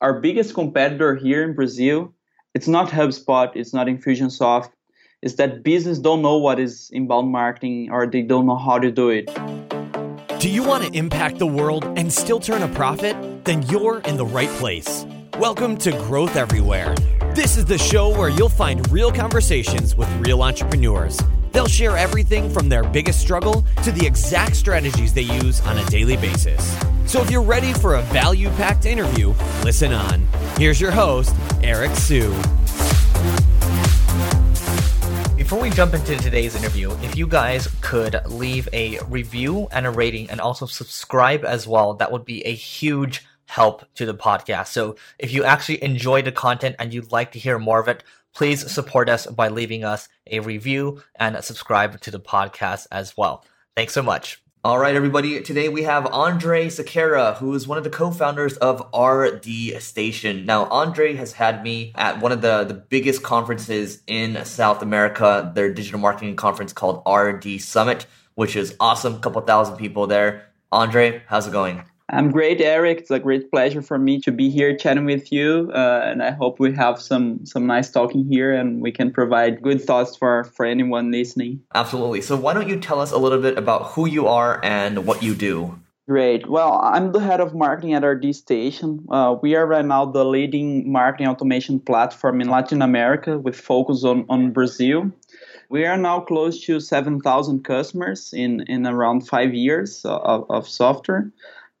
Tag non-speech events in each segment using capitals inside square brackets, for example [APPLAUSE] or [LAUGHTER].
our biggest competitor here in Brazil, it's not HubSpot, it's not Infusionsoft, is that business don't know what is inbound marketing or they don't know how to do it. Do you want to impact the world and still turn a profit? Then you're in the right place. Welcome to Growth Everywhere. This is the show where you'll find real conversations with real entrepreneurs. They'll share everything from their biggest struggle to the exact strategies they use on a daily basis. So if you're ready for a value packed interview, listen on. Here's your host, Eric Siu. Before we jump into today's interview, if you guys could leave a review and a rating and also subscribe as well, that would be a huge help to the podcast. So if you actually enjoy the content and you'd like to hear more of it, please support us by leaving us a review and subscribe to the podcast as well. Thanks so much. All right, everybody. Today we have Andre Siqueira, who is one of the co-founders of RD Station. Now, Andre has had me at one of the, the biggest conferences in South America, their digital marketing conference called RD Summit, which is awesome. Couple thousand people there. Andre, how's it going? I'm great, Eric. It's a great pleasure for me to be here chatting with you, uh, and I hope we have some some nice talking here, and we can provide good thoughts for for anyone listening. Absolutely. So why don't you tell us a little bit about who you are and what you do? Great. Well, I'm the head of marketing at RD Station. Uh, we are right now the leading marketing automation platform in Latin America with focus on, on Brazil. We are now close to 7,000 customers in, in around five years of, of software.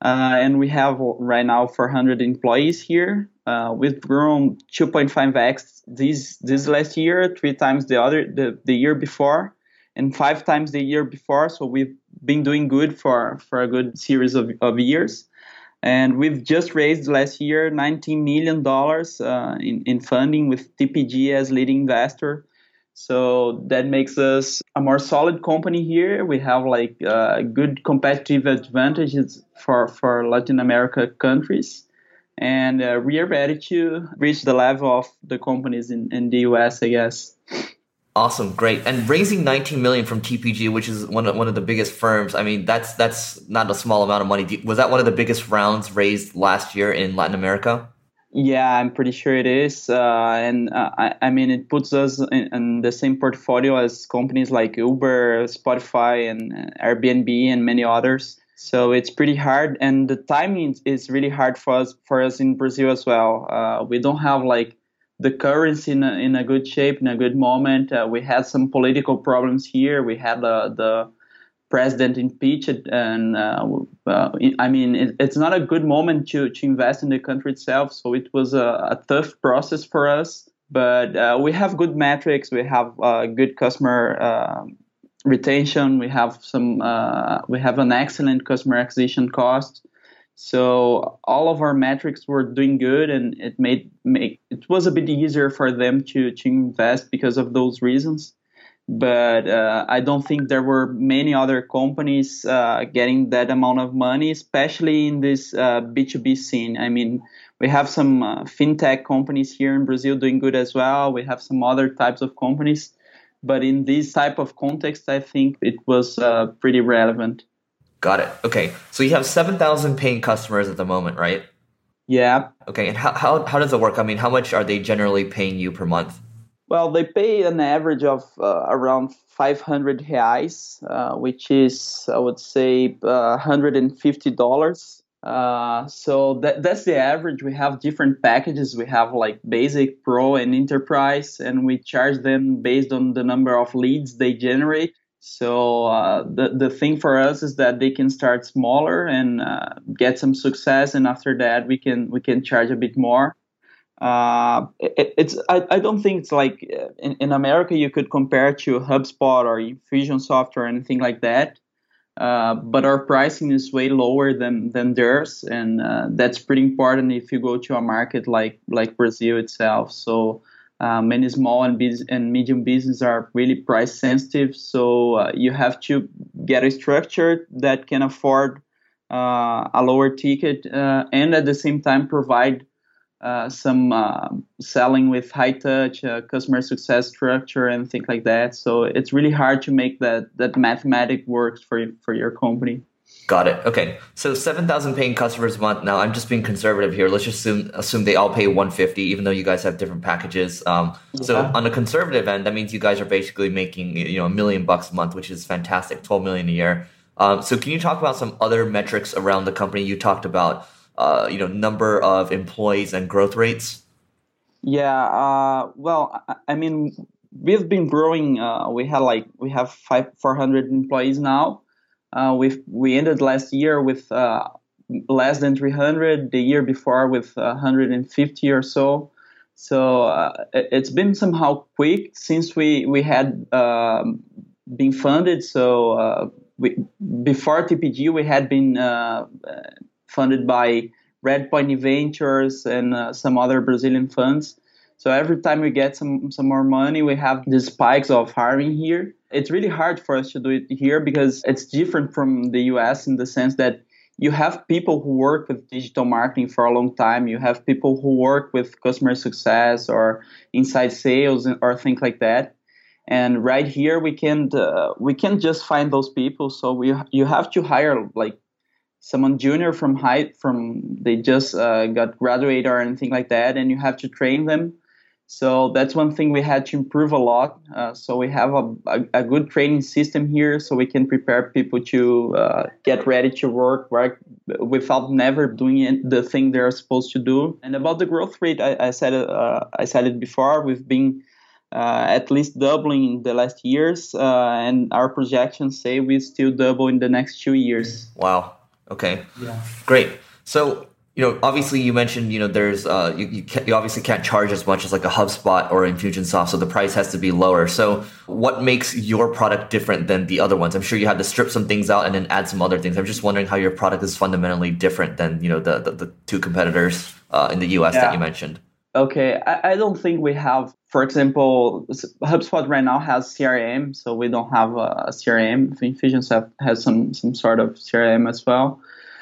Uh, and we have right now 400 employees here. Uh, we've grown 2.5x this this last year, three times the other the, the year before, and five times the year before. So we've been doing good for for a good series of, of years. And we've just raised last year 19 million dollars uh, in in funding with TPG as leading investor. So that makes us a more solid company here. We have like uh, good competitive advantages for, for Latin America countries. And uh, we are ready to reach the level of the companies in, in the US, I guess. Awesome, great. And raising 19 million from TPG, which is one of, one of the biggest firms. I mean, that's that's not a small amount of money. Was that one of the biggest rounds raised last year in Latin America? Yeah, I'm pretty sure it is, uh, and uh, I, I, mean it puts us in, in, the same portfolio as companies like Uber, Spotify, and uh, Airbnb, and many others. So it's pretty hard, and the timing is really hard for us for us in Brazil as well. Uh, we don't have like the currency in a, in a good shape, in a good moment. Uh, we had some political problems here. We had the president impeached, and uh, uh, I mean, it, it's not a good moment to, to invest in the country itself. So it was a, a tough process for us. But uh, we have good metrics. We have uh, good customer uh, retention. We have some. Uh, we have an excellent customer acquisition cost. So all of our metrics were doing good, and it made make it was a bit easier for them to to invest because of those reasons but uh, I don't think there were many other companies uh, getting that amount of money, especially in this uh, B2B scene. I mean, we have some uh, fintech companies here in Brazil doing good as well. We have some other types of companies, but in this type of context, I think it was uh, pretty relevant. Got it. Okay, so you have seven thousand paying customers at the moment, right? Yeah. Okay, and how, how how does it work? I mean, how much are they generally paying you per month? Well, they pay an average of uh, around 500 reais, uh, which is, I would say, uh, $150. Uh, so that, that's the average. We have different packages. We have like basic, pro, and enterprise, and we charge them based on the number of leads they generate. So uh, the the thing for us is that they can start smaller and uh, get some success, and after that we can we can charge a bit more uh, it, it's I, I don't think it's like uh, in, in America you could compare to HubSpot or Infusionsoft or anything like that. Uh, but our pricing is way lower than than theirs, and uh, that's pretty important if you go to a market like like Brazil itself. So uh, many small and bus- and medium businesses are really price sensitive. So uh, you have to get a structure that can afford a lower ticket and at the same time provide uh, some uh, selling with high touch, uh, customer success structure, and things like that. So it's really hard to make that that mathematic works for for your company. Got it. Okay. So 7,000 paying customers a month. Now I'm just being conservative here. Let's just assume, assume they all pay 150, even though you guys have different packages. Um, yeah. So on the conservative end, that means you guys are basically making, you know, a million bucks a month, which is fantastic. 12 million a year. Um, so can you talk about some other metrics around the company? You talked about, uh, you know, number of employees and growth rates. Yeah. Uh, well, I mean, we've been growing. Uh, we had like, we have five, 400 employees now uh, we we ended last year with uh, less than 300. The year before with 150 or so. So uh, it's been somehow quick since we we had um, been funded. So we, before TPG, we had been funded by Red Redpoint Ventures and uh, some other Brazilian funds. So every time we get some some more money, we have these spikes of hiring here. It's really hard for us to do it here because it's different from the US in the sense that you have people who work with digital marketing for a long time. You have people who work with customer success or inside sales or things like that. And right here, we can uh, we can just find those people. So we you have to hire like someone junior from high from they just uh, got graduated or anything like that, and you have to train them so that's one thing we had to improve a lot. Uh, so we have a, a, a, good training system here, so we can prepare people to uh, get ready to work right without never doing the thing they're supposed to do. And about the growth rate, I, I said uh, I said it before. We've been uh, at least doubling in the last years, uh, and our projections say we still double in the next two years. Wow. Okay. Yeah. Great. So you know, obviously you mentioned, you know, there's, uh, you, you, you, obviously can't charge as much as like a HubSpot or Infusionsoft, so the price has to be lower. So what makes your product different than the other ones? I'm sure you had to strip some things out and then add some other things. I'm just wondering how your product is fundamentally different than, you know, the, the, the two competitors uh, in the US yeah. that you mentioned. Okay, I, I don't think we have, for example, HubSpot right now has CRM, so we don't have a CRM. Infusionsoft has some, some sort of CRM as well.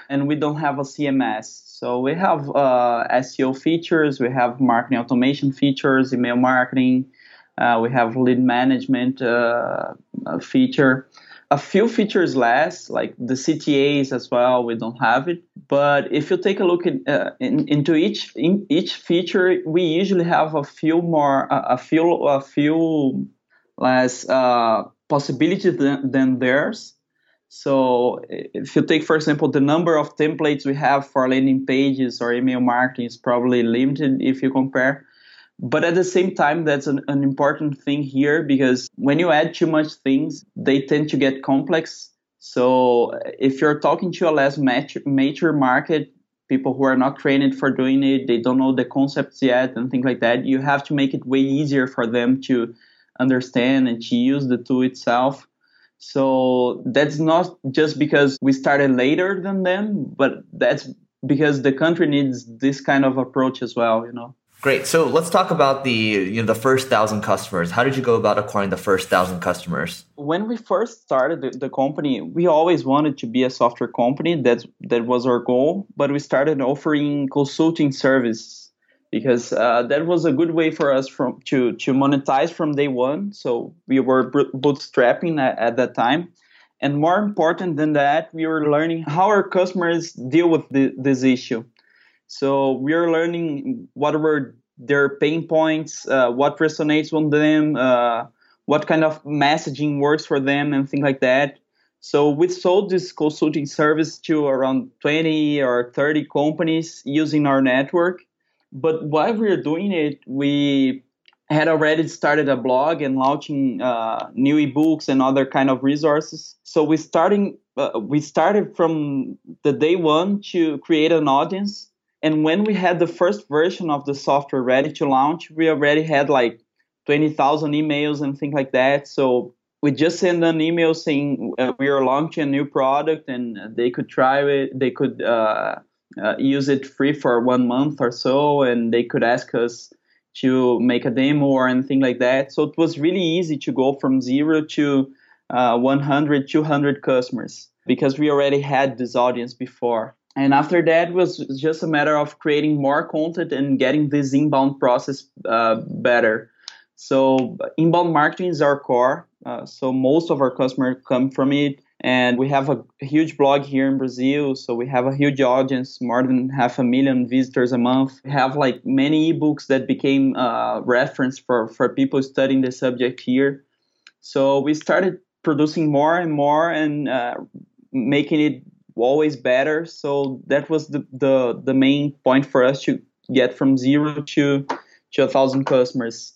And we don't have a CMS so we have uh, SEO features, we have marketing automation features, email marketing, uh, we have lead management uh, feature. A few features less, like the CTAs as well, we don't have it. But if you take a look in, uh, in, into each in each feature, we usually have a few more, a few, a few less uh, possibilities than, than theirs. So if you take, for example, the number of templates we have for landing pages or email marketing is probably limited if you compare. But at the same time, that's an, an important thing here because when you add too much things, they tend to get complex. So uh, if you're talking to a less mature market, people who are not trained for doing it, they don't know the concepts yet and things like that, you have to make it way easier for them to understand and to use the tool itself. So that's not just because we started later than them, but that's because the country needs this kind of approach as well, you know. Great. So let's talk about the you know the first thousand customers. How did you go about acquiring the first thousand customers? When we first started the, the, company, we always wanted to be a software company. That that was our goal. But we started offering consulting service because uh, that was a good way for us from to to monetize from day one. So we were bootstrapping at, at that time, and more important than that, we were learning how our customers deal with the, this issue. So we are learning what were their pain points, uh, what resonates with them, uh, what kind of messaging works for them, and things like that. So we sold this consulting service to around 20 or 30 companies using our network but while we were doing it, we had already started a blog and launching uh, new ebooks and other kind of resources. So we starting uh, we started from the day one to create an audience. And when we had the first version of the software ready to launch, we already had like 20,000 emails and things like that. So we just sent an email saying uh, we are launching a new product and they could try it. They could uh, uh, use it free for one month or so, and they could ask us to make a demo or anything like that. So it was really easy to go from zero to uh, 100, 200 customers because we already had this audience before. And after that was just a matter of creating more content and getting this inbound process uh, better. So inbound marketing is our core. Uh, so most of our customers come from it And we have a huge blog here in Brazil, so we have a huge audience, more than half a million visitors a month. We have like many ebooks that became uh, reference for, for people studying the subject here. So we started producing more and more and uh, making it always better. So that was the, the, the main point for us to get from zero to, to a thousand customers.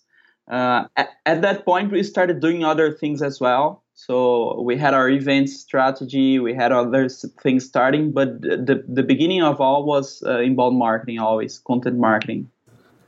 Uh, at, at, that point, we started doing other things as well. So we had our event strategy, we had other things starting, but the, the beginning of all was uh, inbound marketing, always content marketing.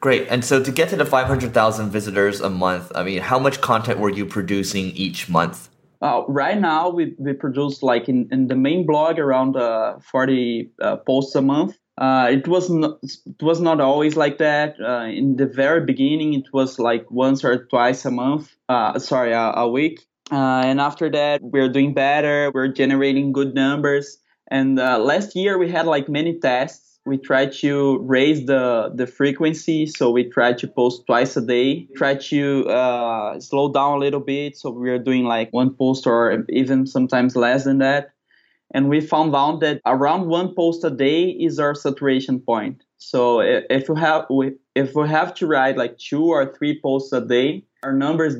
Great. And so to get to the 500,000 visitors a month, I mean, how much content were you producing each month? Uh, right now, we, we produce like in, in the main blog around uh, 40 uh, posts a month. Uh, it was not it was not always like that. Uh, in the very beginning, it was like once or twice a month. Uh, sorry, a, a week. and after that, we're doing better. We're generating good numbers. And last year, we had like many tests we try to raise the the frequency so we try to post twice a day. Try to uh, slow down a little bit so we are doing like one post or even sometimes less than that. And we found out that around one post a day is our saturation point. So if we have if we have to write like two or three posts a day our numbers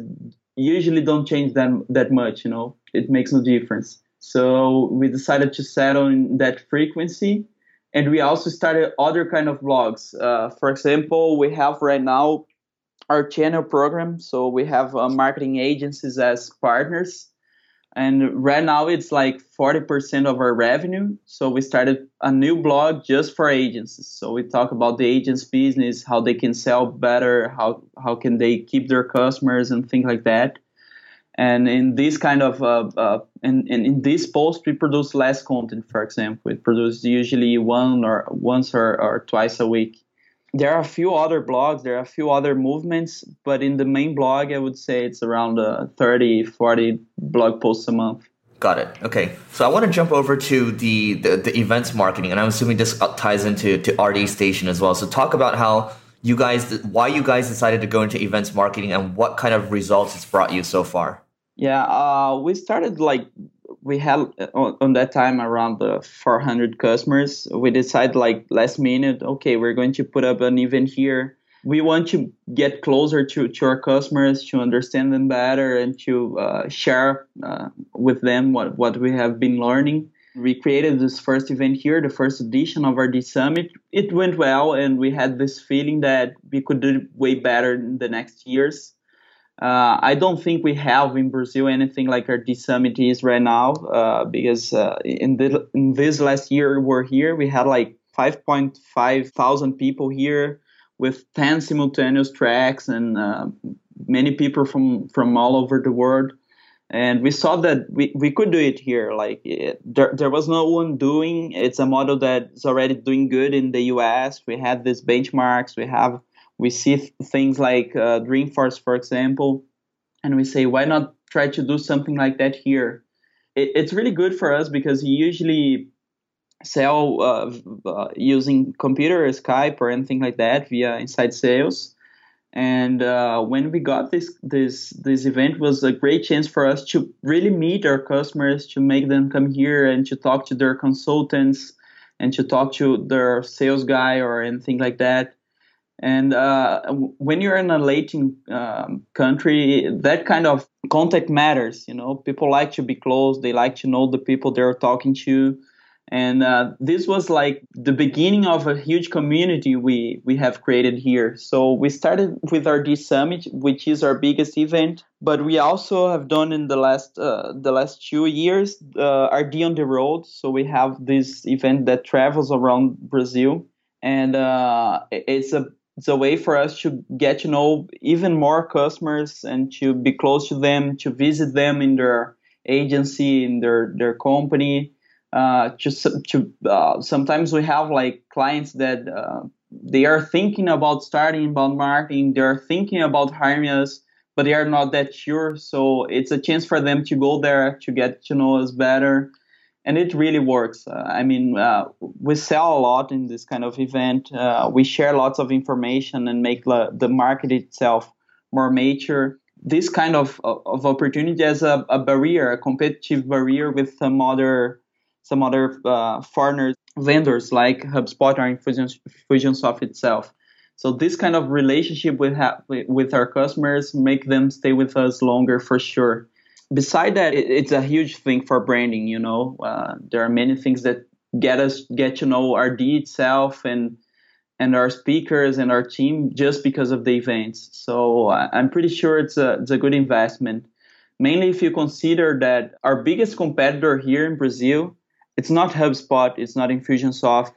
usually don't change that that much you know? It makes no difference. So we decided to settle in that frequency and we also started other kind of blogs. Uh, for example, we have right now our channel program. So we have uh, marketing agencies as partners. And right now it's like 40% of our revenue. So we started a new blog just for agencies. So we talk about the agents business, how they can sell better, how, how can they keep their customers and things like that. And in this kind of uh, uh, in, in, this post, we produce less content. For example, we produce usually one or once or, or twice a week. There are a few other blogs, there are a few other movements, but in the main blog, I would say it's around uh, 30, 40 blog posts a month. Got it. Okay. So I want to jump over to the, the, the events marketing, and I'm assuming this ties into to RD Station as well. So talk about how you guys, why you guys decided to go into events marketing, and what kind of results it's brought you so far. Yeah, uh, we started like we had on, on that time around the 400 customers. We decided like last minute, okay, we're going to put up an event here. We want to get closer to, to our customers, to understand them better, and to uh, share uh, with them what, what we have been learning. We created this first event here, the first edition of RD Summit. It went well, and we had this feeling that we could do way better in the next years. Uh, I don't think we have in Brazil anything like RD Summit is right now uh, because uh, in, the, in this last year we're here, we had like 5.5 thousand people here with 10 simultaneous tracks and uh, many people from, from all over the world. And we saw that we, we could do it here. Like it, there, there was no one doing. It's a model that's already doing good in the US. We had these benchmarks. We have we see th- things like uh, Dreamforce, for example, and we say, why not try to do something like that here? It, it's really good for us because you usually sell uh, uh, using computer Skype or anything like that via inside sales. And uh, when we got this this this event was a great chance for us to really meet our customers, to make them come here and to talk to their consultants and to talk to their sales guy or anything like that. And uh, when you're in a Latin um, country, that kind of contact matters. You know, people like to be close. They like to know the people they're talking to. And uh, this was like the beginning of a huge community we, we have created here. So we started with RD Summit, which is our biggest event, but we also have done in the last uh, the last two years uh, RD on the road. So we have this event that travels around Brazil, and uh, it's a it's a way for us to get to know even more customers and to be close to them, to visit them in their agency, in their their company. Uh, just to uh, sometimes we have like clients that uh, they are thinking about starting inbound marketing, they are thinking about hiring us, but they are not that sure. So it's a chance for them to go there to get to know us better and it really works. Uh, I mean, uh, we sell a lot in this kind of event. Uh, we share lots of information and make the, the market itself more mature. this kind of of opportunity as a, a barrier, a competitive barrier with some other some other uh, foreigners vendors like HubSpot or Infusion, Infusionsoft itself. So this kind of relationship with ha- with our customers make them stay with us longer for sure. Beside that, it, it's a huge thing for branding. You know, uh, there are many things that get us get to know RD itself and and our speakers and our team just because of the events. So I'm pretty sure it's a it's a good investment. Mainly if you consider that our biggest competitor here in Brazil, it's not HubSpot, it's not Infusionsoft,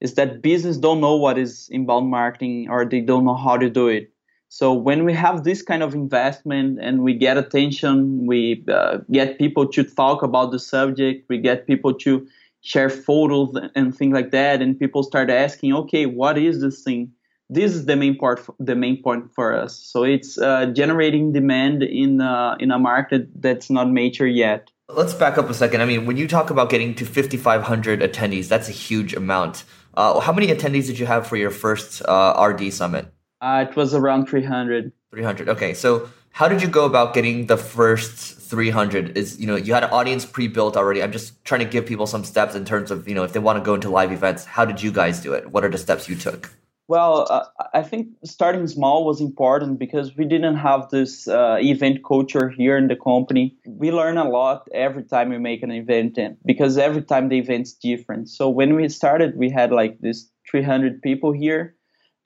is that business don't know what is inbound marketing or they don't know how to do it. So when we have this kind of investment and we get attention, we uh, get people to talk about the subject, we get people to share photos and things like that and people start asking okay what is this thing? This is the main part the main point for us. So it's uh, generating demand in uh, in a market that's not mature yet. Let's back up a second. I mean when you talk about getting to 5500 attendees that's a huge amount. Uh, how many attendees did you have for your first uh, rd summit uh, it was around 300 300 okay so how did you go about getting the first 300 is you know you had an audience pre-built already. I'm just trying to give people some steps in terms of you know if they want to go into live events how did you guys do it? What are the steps you took? Well uh, i think starting small was important because we didn't have this uh, event culture here in the company. We learn a lot every time we make an event because every time the event's different. So when we started we had like this 300 people here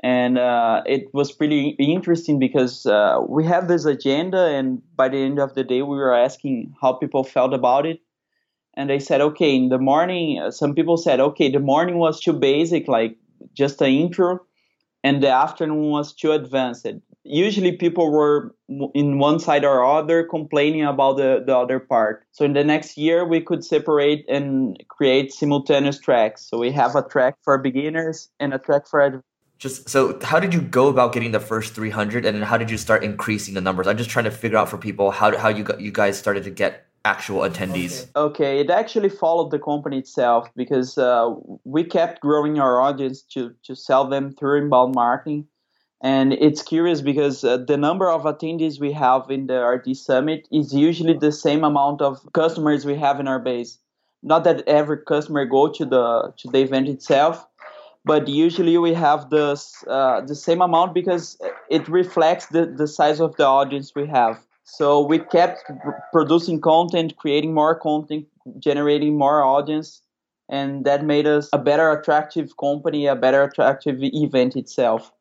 and uh, it was pretty interesting because uh, we have this agenda and by the end of the day we were asking how people felt about it. And they said okay in the morning uh, some people said okay the morning was too basic like just an intro and the afternoon was too advanced. Usually people were in one side or other complaining about the, the other part. So in the next year we could separate and create simultaneous tracks. So we have a track for beginners and a track for just so how did you go about getting the first 300 and then how did you start increasing the numbers i'm just trying to figure out for people how, how you you guys started to get actual attendees okay, okay. it actually followed the company itself because uh, we kept growing our audience to, to sell them through inbound marketing and it's curious because uh, the number of attendees we have in the RD Summit is usually the same amount of customers we have in our base. Not that every customer go to the to the event itself, but usually we have the uh, the same amount because it reflects the, the size of the audience we have. So we kept producing content, creating more content, generating more audience, and that made us a better attractive company, a better attractive event itself.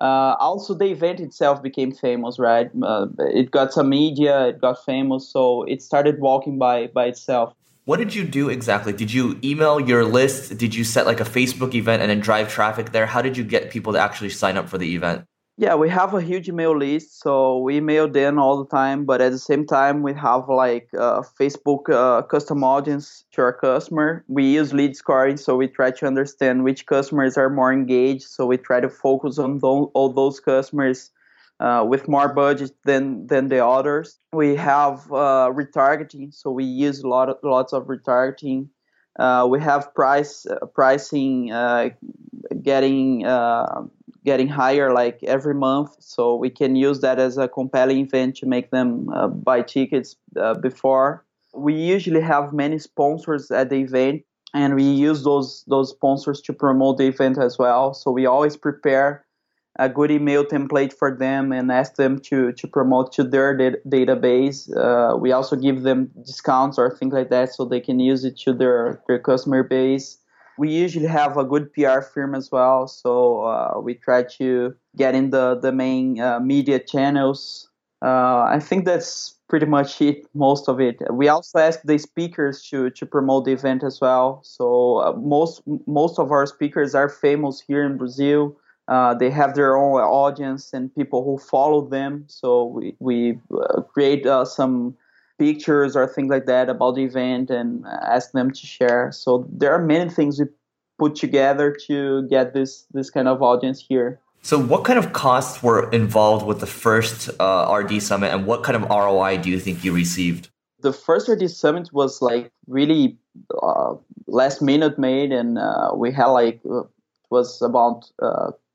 Uh, also, the event itself became famous, right? Uh, it got some media, it got famous, so it started walking by by itself. What did you do exactly? Did you email your list? Did you set like a Facebook event and then drive traffic there? How did you get people to actually sign up for the event? Yeah, we have a huge email list, so we email them all the time. But at the same time, we have like a Facebook uh, custom audience to our customer. We use lead scoring, so we try to understand which customers are more engaged. So we try to focus on all those customers uh, with more budget than than the others. We have uh, retargeting, so we use a lot of, lots of retargeting. Uh, we have price uh, pricing uh, getting uh, getting higher like every month, so we can use that as a compelling event to make them buy tickets before. We usually have many sponsors at the event, and we use those those sponsors to promote the event as well. So we always prepare a good email template for them and ask them to, to promote to their database. Uh, we also give them discounts or things like that so they can use it to their, their customer base. We usually have a good PR firm as well, so uh, we try to get in the, the main uh, media channels. Uh, I think that's pretty much it, most of it. We also ask the speakers to, to promote the event as well. So uh, most most of our speakers are famous here in Brazil. Uh, they have their own audience and people who follow them. So we, we uh, create uh, some pictures or things like that about the event and ask them to share. So there are many things we put together to get this this kind of audience here. So what kind of costs were involved with the first uh, RD summit, and what kind of ROI do you think you received? The first RD summit was like really uh, last minute made, and uh, we had like was about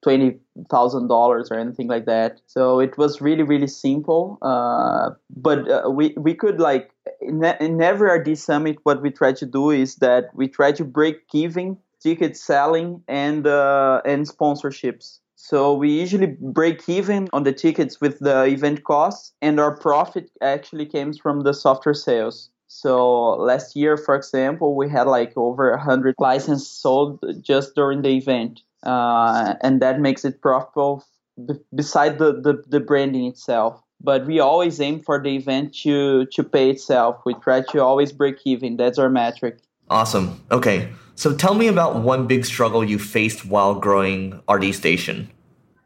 twenty thousand dollars or anything like that. So it was really really simple. Uh, but uh, we we could like in, in every RD summit, what we try to do is that we try to break even ticket selling and uh, and sponsorships. So we usually break even on the tickets with the event costs, and our profit actually comes from the software sales. So last year, for example, we had like over 100 licenses sold just during the event. Uh, and that makes it profitable b- beside the, the, the branding itself. But we always aim for the event to, to pay itself. We try to always break even. That's our metric. Awesome. Okay. So tell me about one big struggle you faced while growing RD Station.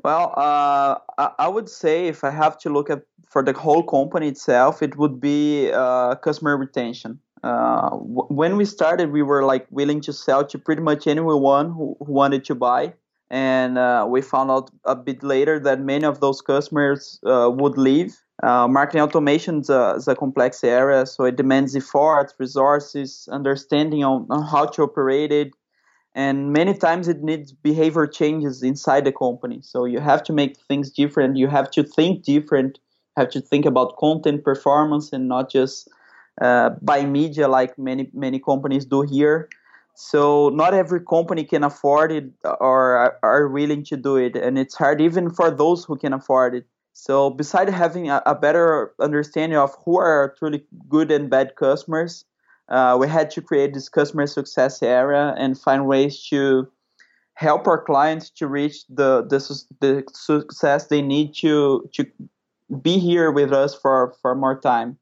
Well, uh, I, I would say if I have to look at for the whole company itself, it would be uh, customer retention. Uh, when we started, we were like willing to sell to pretty much anyone who, who wanted to buy, and uh, we found out a bit later that many of those customers uh, would leave. Uh, marketing automation is a, is a, complex area, so it demands effort, resources, understanding on, on how to operate it, and many times it needs behavior changes inside the company. So you have to make things different. You have to think different have to think about content performance and not just uh, buy media like many many companies do here. So not every company can afford it or are willing to do it, and it's hard even for those who can afford it. So besides having a, a better understanding of who are truly good and bad customers, uh, we had to create this customer success area and find ways to help our clients to reach the, the, the success they need to to be here with us for, for more time.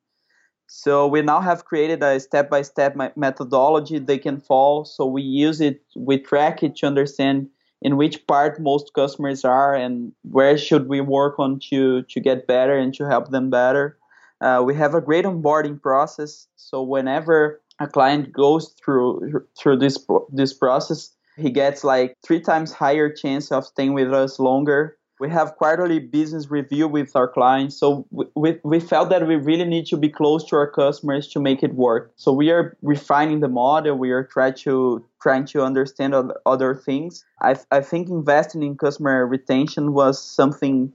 So we now have created a step-by-step methodology they can follow. So we use it, we track it to understand in which part most customers are and where should we work on to to get better and to help them better. Uh, we have a great onboarding process. So whenever a client goes through through this this process, he gets like three times higher chance of staying with us longer we have quarterly business review with our clients. So we, we felt that we really need to be close to our customers to make it work. So we are refining the model. We are trying to trying to understand other things. I, I think investing in customer retention was something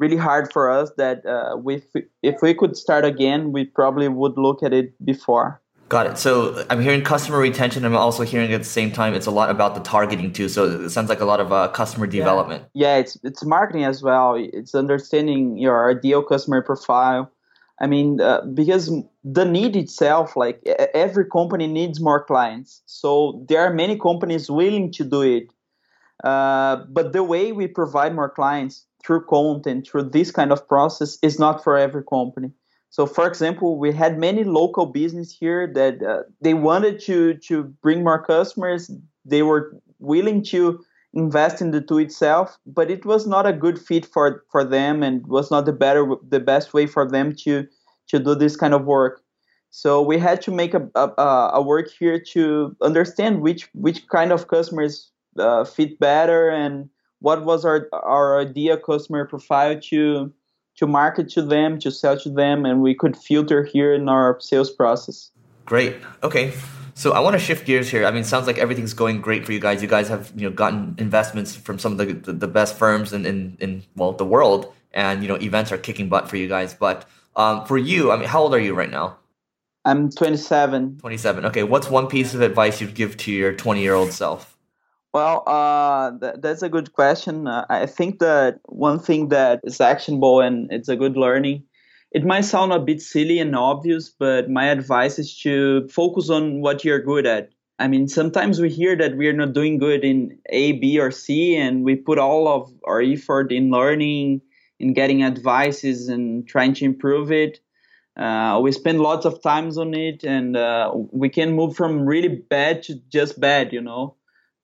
really hard for us that uh, we, if we could start again we probably would look at it before Got it. So I'm hearing customer retention. I'm also hearing at the same time it's a lot about the targeting too. So it sounds like a lot of uh, customer development. Yeah. yeah, it's it's marketing as well. It's understanding your ideal customer profile. I mean, uh, because the need itself, like every company needs more clients. So there are many companies willing to do it. Uh, but the way we provide more clients through content, through this kind of process, is not for every company. So, for example, we had many local business here that uh, they wanted to to bring more customers. They were willing to invest in the tool itself, but it was not a good fit for for them, and was not the better the best way for them to to do this kind of work. So we had to make a a, a work here to understand which which kind of customers uh, fit better and what was our our ideal customer profile to to market to them, to sell to them, and we could filter here in our sales process. Great. Okay. So I want to shift gears here. I mean, sounds like everything's going great for you guys. You guys have you know gotten investments from some of the the, the best firms in, in in well the world, and you know events are kicking butt for you guys. But um, for you, I mean, how old are you right now? I'm 27. 27. Okay. What's one piece of advice you'd give to your 20 year old self? Well, uh, th- that's a good question. Uh, I think that one thing that is actionable and it's a good learning. It might sound a bit silly and obvious, but my advice is to focus on what you're good at. I mean, sometimes we hear that we're not doing good in A, B, or C, and we put all of our effort in learning, in getting advices, and trying to improve it. Uh, we spend lots of times on it, and uh, we can move from really bad to just bad, you know.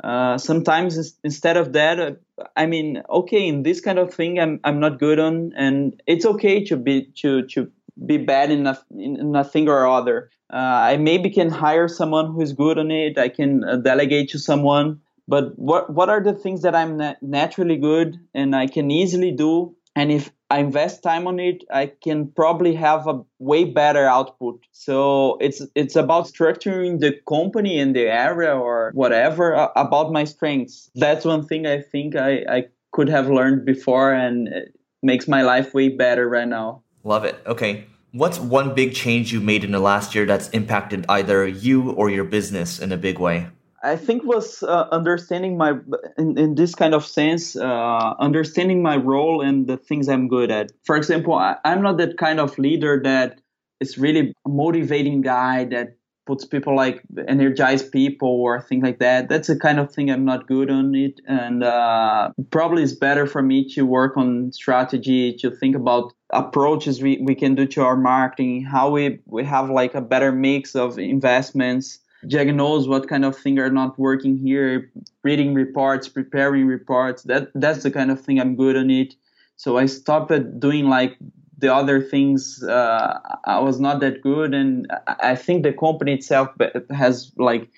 Uh, sometimes instead of that, uh, I mean, okay, in this kind of thing, I'm I'm not good on, and it's okay to be to to be bad in a in a thing or other. Uh, I maybe can hire someone who is good on it. I can uh, delegate to someone. But what what are the things that I'm na- naturally good and I can easily do? And if I invest time on it, I can probably have a way better output. So it's it's about structuring the company and the area or whatever uh, about my strengths. That's one thing I think I, I could have learned before, and it makes my life way better right now. Love it. Okay. What's one big change you made in the last year that's impacted either you or your business in a big way? I think was uh, understanding my in, in, this kind of sense, uh, understanding my role and the things I'm good at. For example, I, I'm not that kind of leader that is really motivating guy that puts people like energize people or things like that. That's the kind of thing I'm not good on it, and uh, probably it's better for me to work on strategy to think about approaches we, we can do to our marketing, how we we have like a better mix of investments diagnose what kind of thing are not working here, reading reports, preparing reports. That that's the kind of thing I'm good on it. So I stopped doing like the other things. Uh, I was not that good, and I think the company itself has like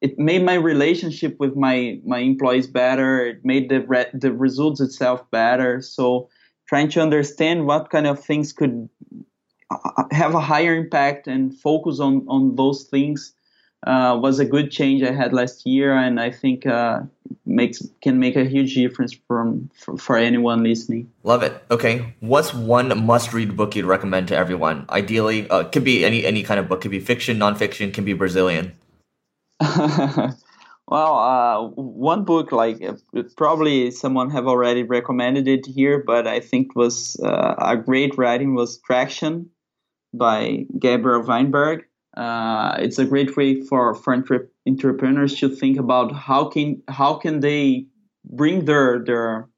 it made my relationship with my my employees better. It made the re- the results itself better. So trying to understand what kind of things could uh, have a higher impact and focus on on those things uh, was a good change I had last year, and I think uh, makes can make a huge difference from for, for, anyone listening. Love it. Okay, what's one must-read book you'd recommend to everyone? Ideally, uh, could be any any kind of book. Could be fiction, nonfiction. Can be Brazilian. [LAUGHS] well, uh, one book like uh, probably someone have already recommended it here, but I think was uh, a great writing was Traction by Gabriel Weinberg uh, it's a great way for for entre- entrepreneurs to think about how can how can they bring their their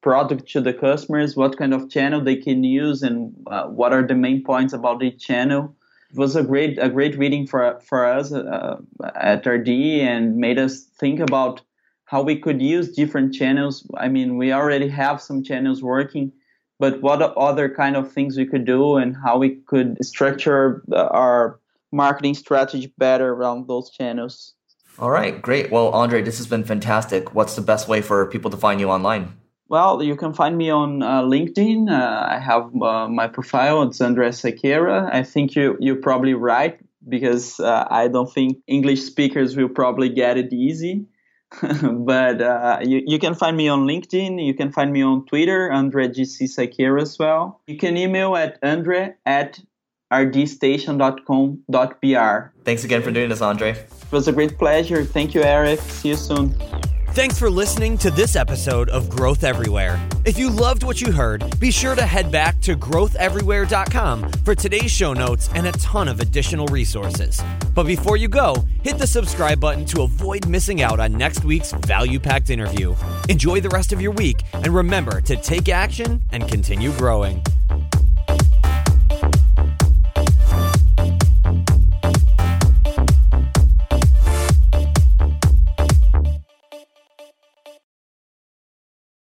product to the customers, what kind of channel they can use, and uh, what are the main points about each channel. It was a great a great reading for for us uh, at RD and made us think about how we could use different channels. I mean, we already have some channels working, but what other kind of things we could do and how we could structure our marketing strategy better around those channels. All right, great. Well, Andre, this has been fantastic. What's the best way for people to find you online? Well, you can find me on uh, LinkedIn. Uh, I have uh, my profile. It's Andre Siqueira. I think you you're probably right because uh, I don't think English speakers will probably get it easy. [LAUGHS] but uh, you, you can find me on LinkedIn. You can find me on Twitter, Andre GC Siqueira as well. You can email at andre at rdstation.com.br. Thanks again for doing this, Andre. It was a great pleasure. Thank you, Eric. See you soon. Thanks for listening to this episode of Growth Everywhere. If you loved what you heard, be sure to head back to growtheverywhere.com for today's show notes and a ton of additional resources. But before you go, hit the subscribe button to avoid missing out on next week's value packed interview. Enjoy the rest of your week and remember to take action and continue growing.